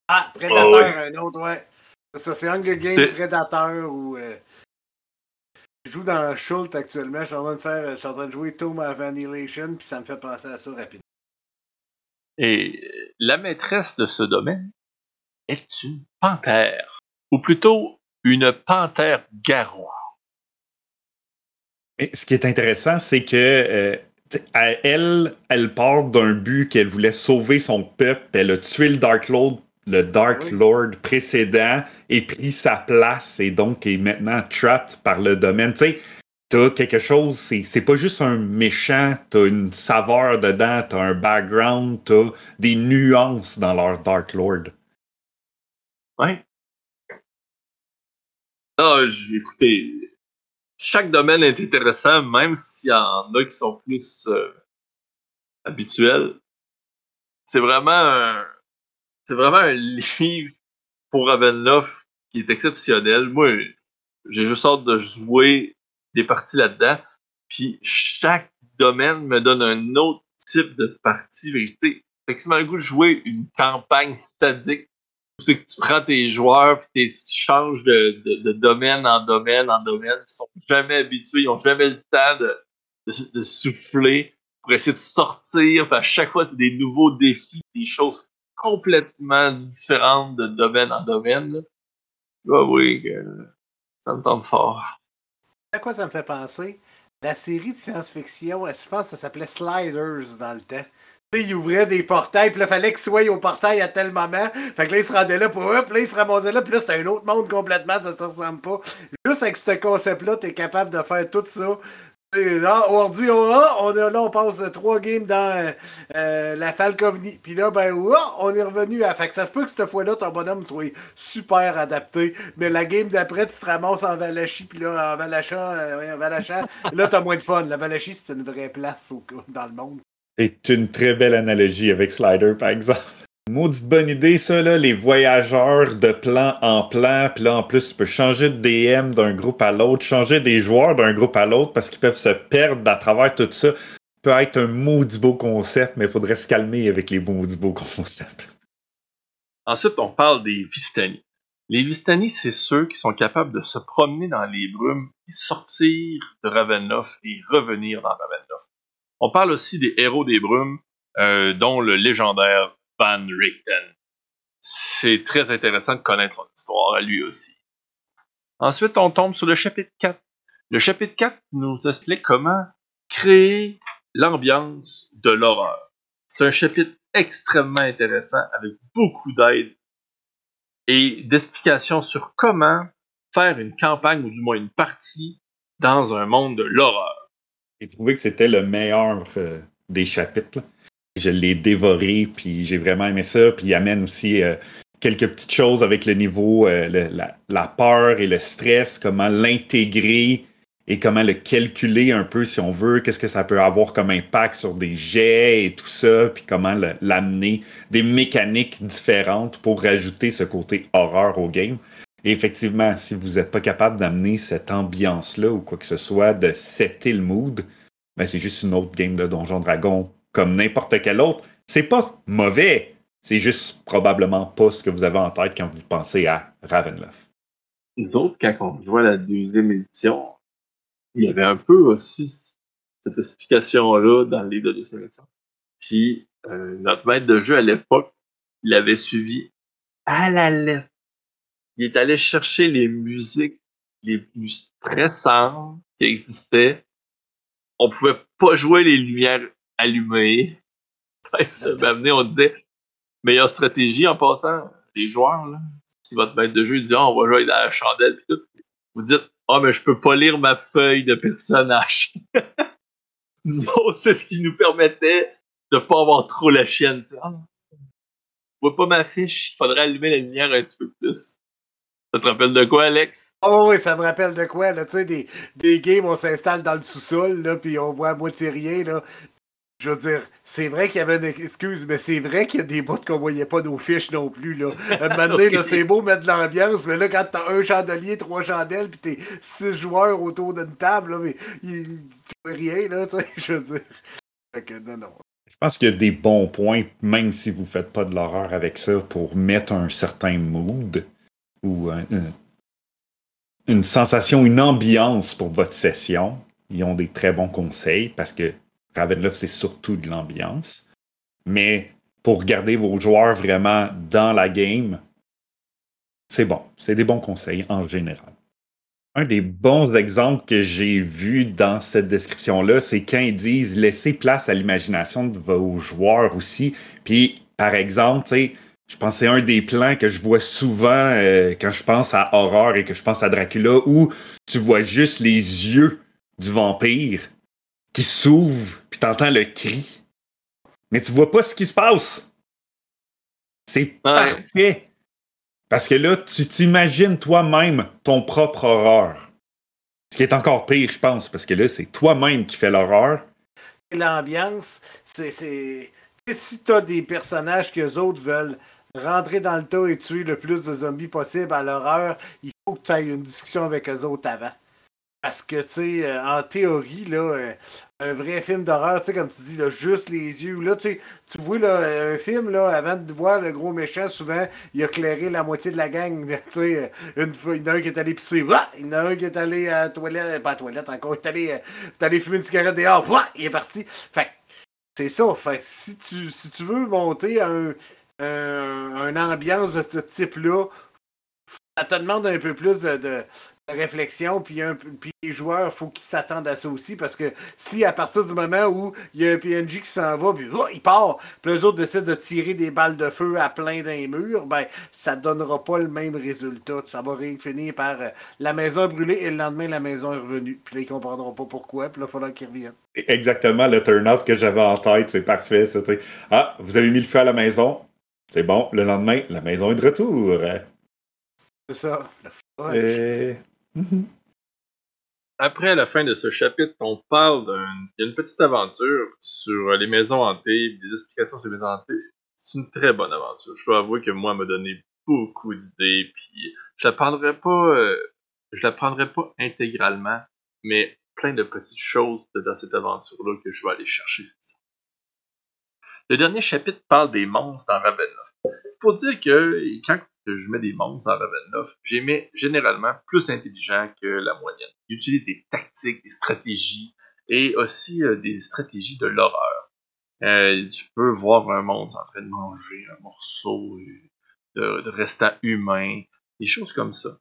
[SPEAKER 2] Ah, Predator, un autre, ouais. Ça, c'est Hunger Games Predator ou. Euh, je joue dans Schult actuellement. Je suis en train de faire. Je suis en train de jouer Tomb of Annihilation, puis ça me fait penser à ça rapidement.
[SPEAKER 1] Et la maîtresse de ce domaine est une panthère. Ou plutôt une panthère garou.
[SPEAKER 3] Mais ce qui est intéressant, c'est que euh, elle, elle part d'un but qu'elle voulait sauver son peuple. Elle a tué le Dark Lord, le Dark Lord précédent et pris sa place et donc est maintenant trapped par le domaine. Tu sais, t'as quelque chose, c'est pas juste un méchant, t'as une saveur dedans, t'as un background, t'as des nuances dans leur Dark Lord.
[SPEAKER 1] Ouais. Ah, écouté chaque domaine est intéressant, même s'il y en a qui sont plus euh, habituels. c'est vraiment un, c'est vraiment un [LAUGHS] livre pour Ravenloft qui est exceptionnel. Moi, j'ai juste hâte de jouer des parties là-dedans. Puis chaque domaine me donne un autre type de partie. Fait que si le goût de jouer une campagne stadique, c'est que tu prends tes joueurs puis tu changes de, domaine en domaine en domaine. Ils sont jamais habitués, ils ont jamais le temps de, souffler pour essayer de sortir. à chaque fois, c'est des nouveaux défis, des choses complètement différentes de domaine en domaine. Ah oui, ça me tente fort.
[SPEAKER 2] À quoi ça me fait penser? La série de science-fiction, je pense que ça s'appelait Sliders dans le temps? Il ouvrait des portails, puis là, fallait qu'il soit au portail à tel moment. Fait que là, il se rendait là, pour hop, là, il se ramassait là, puis là, c'était un autre monde complètement, ça se ressemble pas. Juste avec ce concept-là, t'es capable de faire tout ça aujourd'hui, on, on, là, on passe trois games dans euh, euh, la Falcovnie. Puis là, ben, on est revenu à. Fait que ça se peut que cette fois-là, ton bonhomme soit super adapté. Mais la game d'après, tu te ramasses en Valachie. Puis là, en Valachat, euh, en là, t'as moins de fun. La Valachie, c'est une vraie place dans le monde.
[SPEAKER 3] C'est une très belle analogie avec Slider, par exemple. Maudite bonne idée, ça, là, les voyageurs de plan en plan. Puis là, en plus, tu peux changer de DM d'un groupe à l'autre, changer des joueurs d'un groupe à l'autre parce qu'ils peuvent se perdre à travers tout ça. peut être un maudit beau concept, mais il faudrait se calmer avec les maudits beaux concepts.
[SPEAKER 1] Ensuite, on parle des Vistani. Les Vistani, c'est ceux qui sont capables de se promener dans les brumes et sortir de Ravenloft et revenir dans Ravenloft. On parle aussi des héros des brumes, euh, dont le légendaire Van Richten. C'est très intéressant de connaître son histoire à lui aussi. Ensuite, on tombe sur le chapitre 4. Le chapitre 4 nous explique comment créer l'ambiance de l'horreur. C'est un chapitre extrêmement intéressant avec beaucoup d'aide et d'explications sur comment faire une campagne ou du moins une partie dans un monde de l'horreur.
[SPEAKER 3] J'ai trouvé que c'était le meilleur euh, des chapitres. Je l'ai dévoré, puis j'ai vraiment aimé ça. Puis il amène aussi euh, quelques petites choses avec le niveau, euh, la, peur et le stress, comment l'intégrer et comment le calculer un peu si on veut, qu'est-ce que ça peut avoir comme impact sur des jets et tout ça, puis comment l'amener, des mécaniques différentes pour rajouter ce côté horreur au game. Effectivement, si vous n'êtes pas capable d'amener cette ambiance-là ou quoi que ce soit, de setter le mood, ben c'est juste une autre game de Donjon Dragon comme n'importe quel autre. C'est pas mauvais, c'est juste probablement pas ce que vous avez en tête quand vous pensez à Ravenloft.
[SPEAKER 1] D'autres, quand on jouait la deuxième édition, il y avait un peu aussi cette explication-là dans le livre de deuxième. Puis, euh, notre maître de jeu à l'époque, il avait suivi à la lettre. Il est allé chercher les musiques les plus stressantes qui existaient. On pouvait pas jouer les lumières allumé. ça m'a on disait meilleure stratégie en passant, les joueurs, là, si votre maître de jeu dit ah, on va jouer dans la chandelle tout, vous dites Ah, mais je peux pas lire ma feuille de personnage. [LAUGHS] c'est ce qui nous permettait de pas avoir trop la chienne. Ah, je vois pas ma fiche, il faudrait allumer la lumière un petit peu plus. Ça te rappelle de quoi, Alex?
[SPEAKER 2] Oh oui, ça me rappelle de quoi, là, tu sais, des, des games, on s'installe dans le sous-sol, là, puis on voit à moitié rien, là, je veux dire, c'est vrai qu'il y avait une excuse, mais c'est vrai qu'il y a des bouts qu'on voyait pas nos fiches non plus. Là. À un moment donné, c'est beau mettre de l'ambiance, mais là, quand t'as un chandelier, trois chandelles, puis t'es six joueurs autour d'une table, là, mais il, tu rien, là, tu sais, [LAUGHS] je veux dire. Fait que non, non.
[SPEAKER 3] Je pense qu'il y a des bons points, même si vous faites pas de l'horreur avec ça, pour mettre un certain mood ou une sensation, une ambiance pour votre session. Ils ont des très bons conseils parce que Ravenloft, c'est surtout de l'ambiance. Mais pour garder vos joueurs vraiment dans la game, c'est bon. C'est des bons conseils en général. Un des bons exemples que j'ai vu dans cette description-là, c'est quand ils disent laissez place à l'imagination de vos joueurs aussi. Puis, par exemple, je pense que c'est un des plans que je vois souvent euh, quand je pense à Horror et que je pense à Dracula, où tu vois juste les yeux du vampire qui s'ouvre, puis t'entends le cri. Mais tu vois pas ce qui se passe. C'est parfait. Parce que là, tu t'imagines toi-même ton propre horreur. Ce qui est encore pire, je pense, parce que là, c'est toi-même qui fais l'horreur.
[SPEAKER 2] L'ambiance, c'est si t'as des personnages que les autres veulent rentrer dans le tas et tuer le plus de zombies possible à l'horreur, il faut que tu aies une discussion avec eux autres avant. Parce que, tu sais, euh, en théorie, là, euh, un vrai film d'horreur, tu sais, comme tu dis, là, juste les yeux. Là, tu tu vois, là, un film, là, avant de voir le gros méchant, souvent, il a clairé la moitié de la gang. [LAUGHS] Tu sais, une fois, il y en a un qui est allé pisser, il y en a un qui est allé à la toilette, pas à la toilette encore, il est allé, euh, allé fumer une cigarette dehors, il est parti. Fait c'est ça. Fait si tu, si tu veux monter un, un, un ambiance de ce type-là, ça te demande un peu plus de, réflexion, puis, un, puis les joueurs, faut qu'ils s'attendent à ça aussi, parce que si à partir du moment où il y a un PNJ qui s'en va, puis oh, il part, puis les autres décident de tirer des balles de feu à plein d'un mur, ben ça donnera pas le même résultat. Ça va finir par euh, la maison brûlée et le lendemain la maison est revenue. Puis là, ils comprendront pas pourquoi, puis là, il faudra qu'ils reviennent.
[SPEAKER 3] Exactement le turn-out que j'avais en tête, c'est parfait. Ah, vous avez mis le feu à la maison. C'est bon, le lendemain, la maison est de retour.
[SPEAKER 2] C'est ça.
[SPEAKER 3] Mhm.
[SPEAKER 1] Après la fin de ce chapitre, on parle d'une petite aventure sur les maisons hantées, des explications sur les maisons hantées. C'est une très bonne aventure. Je dois avouer que moi, elle m'a donné beaucoup d'idées, puis je la prendrai pas, euh, je la prendrai pas intégralement, mais plein de petites choses de- dans cette aventure-là que je vais aller chercher. c'est ça. Le dernier chapitre parle des monstres dans Ravenloft. Faut dire que quand je mets des monstres dans Ravenloft, j'ai mis généralement plus intelligent que la moyenne. Ils utilisent des tactiques, des stratégies et aussi euh, des stratégies de l'horreur. Euh, tu peux voir un monstre en train de manger un morceau euh, de, restant humain, des choses comme ça.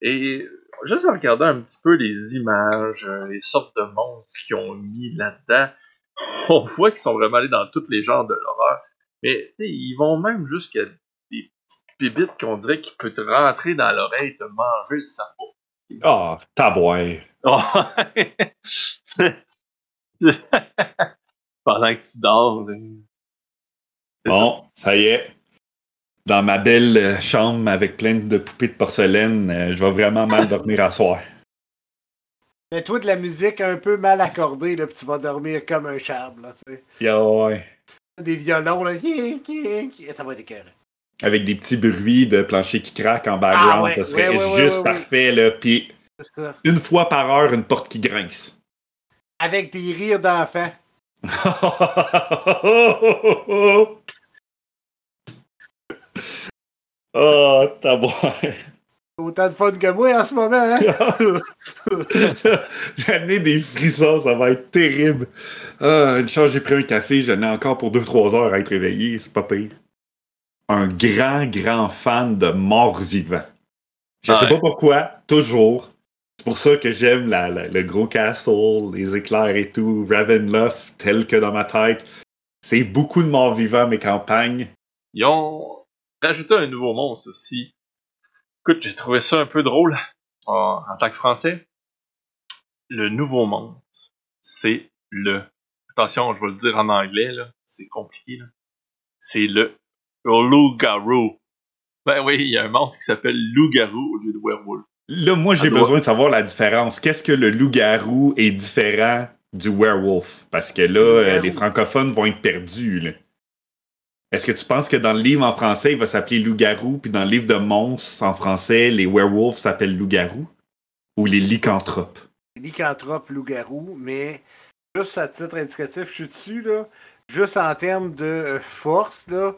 [SPEAKER 1] Et juste en regardant un petit peu les images, les sortes de monstres qu'ils ont mis là-dedans, [LAUGHS] on voit qu'ils sont vraiment allés dans tous les genres de l'horreur. Mais tu sais, ils vont même jusqu'à des petites bibites qu'on dirait qu'ils peuvent te rentrer dans l'oreille et te manger le cerveau.
[SPEAKER 3] Ah, tabouin.
[SPEAKER 1] Oh. [LAUGHS] Pendant que tu dors.
[SPEAKER 3] Bon, ça y est. Dans ma belle euh, chambre avec plein de poupées de porcelaine, euh, je vais vraiment mal dormir à soir.
[SPEAKER 2] Mais toi, de la musique un peu mal accordée, là, puis tu vas dormir comme un charme, là, tu sais.
[SPEAKER 3] Yeah, ouais.
[SPEAKER 2] Des violons, là, ça va être écœurant.
[SPEAKER 3] Avec des petits bruits de plancher qui craque en background,
[SPEAKER 2] Ah ouais,
[SPEAKER 3] ça serait
[SPEAKER 2] ouais, ouais, ouais,
[SPEAKER 3] juste parfait, là. Puis une fois par heure, une porte qui grince. [LAUGHS]
[SPEAKER 2] Avec des rires d'enfants.
[SPEAKER 3] oh, tabouin.
[SPEAKER 2] Autant de fun que moi en ce moment, hein? [LAUGHS]
[SPEAKER 3] J'ai amené des frissons, ça va être terrible. Ah, une chance, j'ai pris un café, j'en ai encore pour 2-3 heures à être réveillé, c'est pas pire. Un grand, grand fan de morts vivants. Je sais
[SPEAKER 1] Ouais.
[SPEAKER 3] pas pourquoi, toujours. C'est pour ça que j'aime la- la- le gros castle, les éclairs et tout, Ravenloft, tel que dans ma tête. C'est beaucoup de morts vivants, mes campagnes.
[SPEAKER 1] Ils ont rajouté un nouveau monstre aussi. Écoute, j'ai trouvé ça un peu drôle en, en tant que français. Le nouveau monstre, c'est le. Attention, je vais le dire en anglais, là. C'est compliqué, là. C'est le loup-garou. Ben oui, il y a un monstre qui s'appelle loup-garou au lieu de werewolf.
[SPEAKER 3] Là, moi, j'ai
[SPEAKER 1] doit-
[SPEAKER 3] besoin de savoir la différence. Qu'est-ce que le loup-garou est différent du werewolf? Parce que là, euh, les francophones vont être perdus. là. Est-ce que tu penses que dans le livre en français, il va s'appeler loup-garou, puis dans le livre de monstres en français, les werewolves s'appellent loup-garou? Ou les lycanthropes?
[SPEAKER 2] lycanthrope loup-garou, mais juste à titre indicatif, je suis dessus, là. Juste en termes de euh, force, là.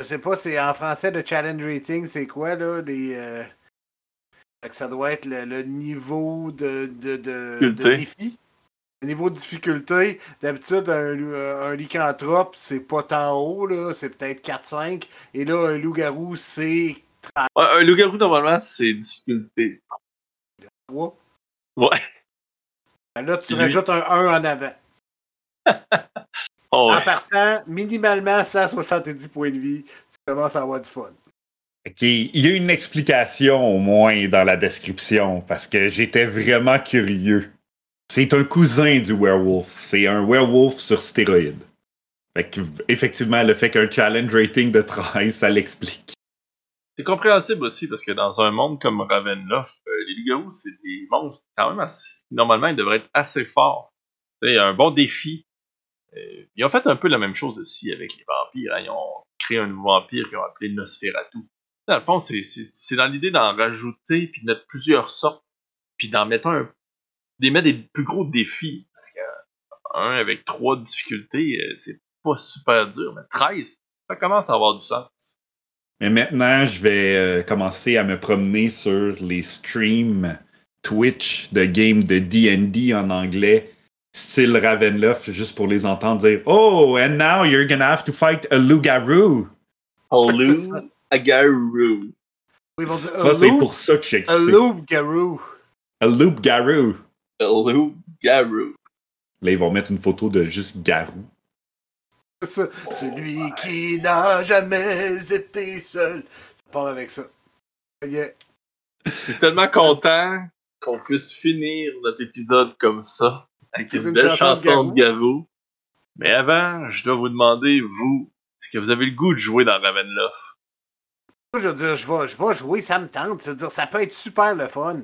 [SPEAKER 2] Je sais pas, c'est en français le challenge rating, c'est quoi, là? Les, euh, ça doit être le, le niveau de, de, de, de
[SPEAKER 1] Difficulté.
[SPEAKER 2] défi. Le niveau de difficulté, d'habitude, un, un lycanthrope, c'est pas tant haut, là. C'est peut-être 4-5. Et là, un loup-garou, c'est
[SPEAKER 1] Ouais, un loup-garou, normalement, c'est difficulté.
[SPEAKER 2] 3.
[SPEAKER 1] Ouais.
[SPEAKER 2] Ben Là, tu
[SPEAKER 1] Lui-
[SPEAKER 2] rajoutes un 1 en avant. [LAUGHS]
[SPEAKER 1] Oh,
[SPEAKER 2] En partant, minimalement 170 points de vie, tu commences à avoir du fun.
[SPEAKER 3] OK, il y a une explication au moins dans la description, parce que j'étais vraiment curieux. C'est un cousin du werewolf. C'est un werewolf sur stéroïdes. Fait effectivement, le fait qu'un challenge rating de 13, ça l'explique.
[SPEAKER 1] C'est compréhensible aussi parce que dans un monde comme Ravenloft, euh, les loups-garous, c'est des monstres quand même. Normalement, ils devraient être assez forts. A un bon défi Euh, ils ont fait un peu la même chose aussi avec les vampires. hein. Ils ont créé un nouveau vampire qu'ils ont appelé Nosferatu. Dans le fond, c'est- c'est c'est dans l'idée d'en rajouter, puis de mettre plusieurs sortes, puis d'en mettre un, des mettre des plus gros défis. Parce que un avec trois difficultés, euh, c'est pas super dur, mais 13, ça commence à avoir du sens.
[SPEAKER 3] Mais maintenant, je vais euh, commencer à me promener sur les streams Twitch de games de D&D en anglais, style Ravenloft, juste pour les entendre dire « Oh, and now you're gonna have to fight a loup-garou! [LAUGHS]
[SPEAKER 2] Ça.
[SPEAKER 1] Agarou.
[SPEAKER 2] Oui, ils vont dire a
[SPEAKER 3] c'est
[SPEAKER 2] loop,
[SPEAKER 3] pour ça que je suis
[SPEAKER 2] a
[SPEAKER 3] excité.
[SPEAKER 2] Loop, Garou.
[SPEAKER 3] Là, ils vont mettre une photo de juste garou.
[SPEAKER 2] C'est ça. Celui qui n'a jamais été seul. Ça part avec ça. Yeah.
[SPEAKER 1] Je suis tellement content qu'on puisse finir notre épisode comme ça, avec une
[SPEAKER 2] une
[SPEAKER 1] belle
[SPEAKER 2] chanson de
[SPEAKER 1] Garou. Mais avant, je dois vous demander, vous, est-ce que vous avez le goût de jouer dans Ravenloft?
[SPEAKER 2] Moi, je veux dire, je vais, je vais jouer, ça me tente. Je veux dire, ça peut être super le fun.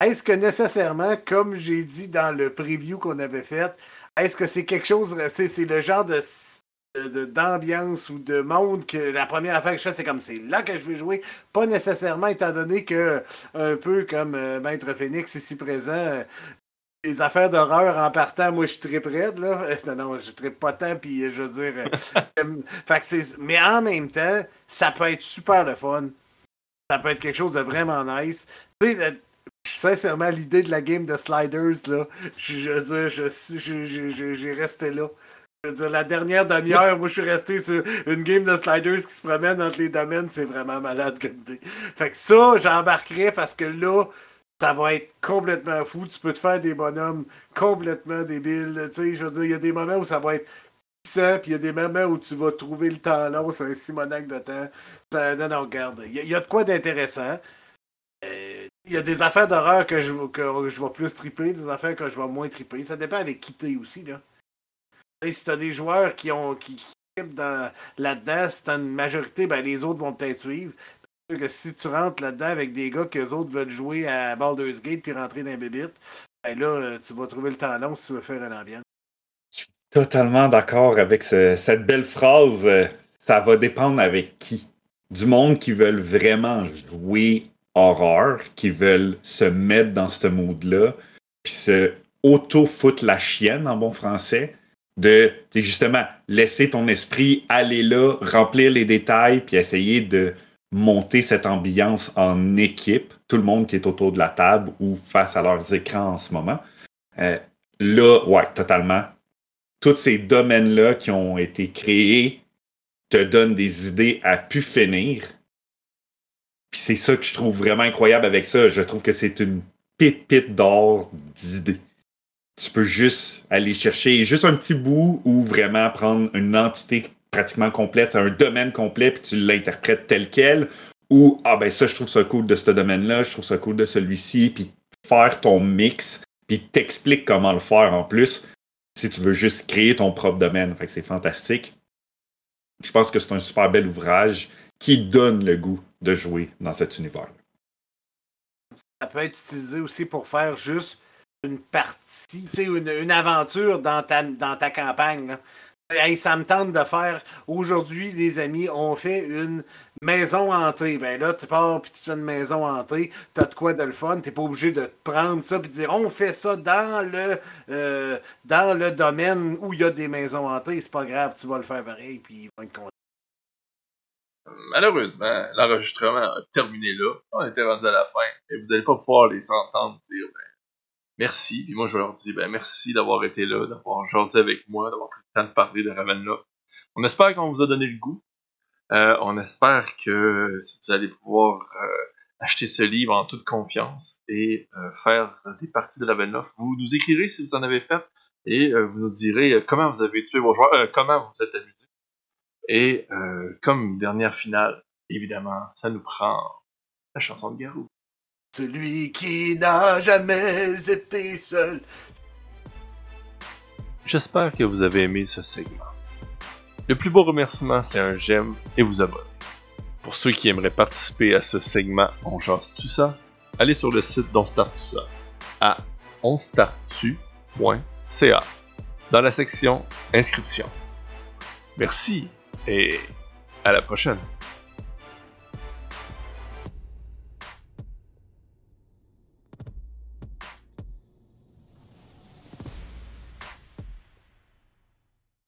[SPEAKER 2] Est-ce que nécessairement, comme j'ai dit dans le preview qu'on avait fait, est-ce que c'est quelque chose, c'est le genre de d'ambiance ou de monde que la première affaire que je fais, c'est comme c'est là que je vais jouer? Pas nécessairement, étant donné que, un peu comme euh, Maître Phoenix ici présent, euh, les affaires d'horreur en partant, moi je suis très là. [LAUGHS] Non, je tripe pas tant, puis euh, je veux dire. fait que mais en même temps, ça peut être super le fun. Ça peut être quelque chose de vraiment nice. Sincèrement, l'idée de la game de sliders, là, je, veux dire, je, je- j'ai resté là. Je veux dire, la dernière demi-heure, moi, je suis resté sur une game de sliders qui se promène entre les domaines. C'est vraiment malade comme idée. Fait que ça, j'embarquerai parce que là, ça va être complètement fou. Tu peux te faire des bonhommes complètement débiles. Tu sais, je veux dire, il y a des moments où ça va être puissant, puis il y a des moments où tu vas trouver le temps long. C'est un simonac de temps. Ça, non, non, regarde. Il y a de quoi d'intéressant. Il y a des affaires d'horreur que je, que je vais plus triper, des affaires que je vais moins triper. Ça dépend avec qui t'es aussi, là. Et si t'as des joueurs qui ont qui, qui dans là-dedans, si t'as une majorité, ben les autres vont peut-être suivre. Que si tu rentres là-dedans avec des gars que les autres veulent jouer à Baldur's Gate puis rentrer dans les bébites, ben là, euh, tu vas trouver le temps long si tu veux faire une ambiance.
[SPEAKER 3] Totalement d'accord avec ce- cette belle phrase. euh, Ça va dépendre avec qui. Du monde qui veulent vraiment jouer horreur, qui veulent se mettre dans ce mood-là, puis se auto-foutre la chienne en bon français, de justement laisser ton esprit aller là, remplir les détails, puis essayer de monter cette ambiance en équipe, tout le monde qui est autour de la table ou face à leurs écrans en ce moment. Euh, là, ouais, totalement tous ces domaines-là qui ont été créés te donnent des idées à pu finir. C'est ça que je trouve vraiment incroyable avec ça. Je trouve que c'est une pépite d'or d'idées. Tu peux juste aller chercher juste un petit bout ou vraiment prendre une entité pratiquement complète, un domaine complet, puis tu l'interprètes tel quel. Ou, ah ben ça, je trouve ça cool de ce domaine-là, je trouve ça cool de celui-ci, puis faire ton mix, puis t'expliques comment le faire en plus si tu veux juste créer ton propre domaine. Fait que c'est fantastique. Je pense que c'est un super bel ouvrage qui donne le goût de jouer dans cet univers.
[SPEAKER 2] Ça peut être utilisé aussi pour faire juste une partie, une, une aventure dans ta, dans ta campagne. là. Ça me tente de faire. Aujourd'hui, les amis, on fait une maison hantée. Ben là, tu pars puis tu fais une maison hantée. T'as de quoi de le fun. T'es pas obligé de prendre ça puis dire on fait ça dans le euh, dans le domaine où il y a des maisons hantées. C'est pas grave, tu vas le faire pareil puis ils vont être contents.
[SPEAKER 1] Malheureusement, l'enregistrement a terminé là. On était rendu à la fin. Et vous n'allez pas pouvoir les entendre dire ben, merci. Puis moi, je leur dis ben, merci d'avoir été là, d'avoir jasé avec moi, d'avoir pris le temps de parler de Ravenloft. On espère qu'on vous a donné le goût. Euh, on espère que vous allez pouvoir euh, acheter ce livre en toute confiance et euh, faire des parties de Ravenloft. Vous nous écrirez si vous en avez fait et vous nous direz comment vous avez tué vos joueurs, comment vous vous êtes amusé. Et euh, comme dernière finale, évidemment, ça nous prend la chanson de Garou.
[SPEAKER 2] Celui qui n'a jamais été seul.
[SPEAKER 1] J'espère que vous avez aimé ce segment. Le plus beau remerciement, c'est un j'aime et vous abonner. Pour ceux qui aimeraient participer à ce segment On jase tout ça, allez sur le site d'On Start Tout ça à onstartu.ca. dans la section inscription. Merci et à la prochaine.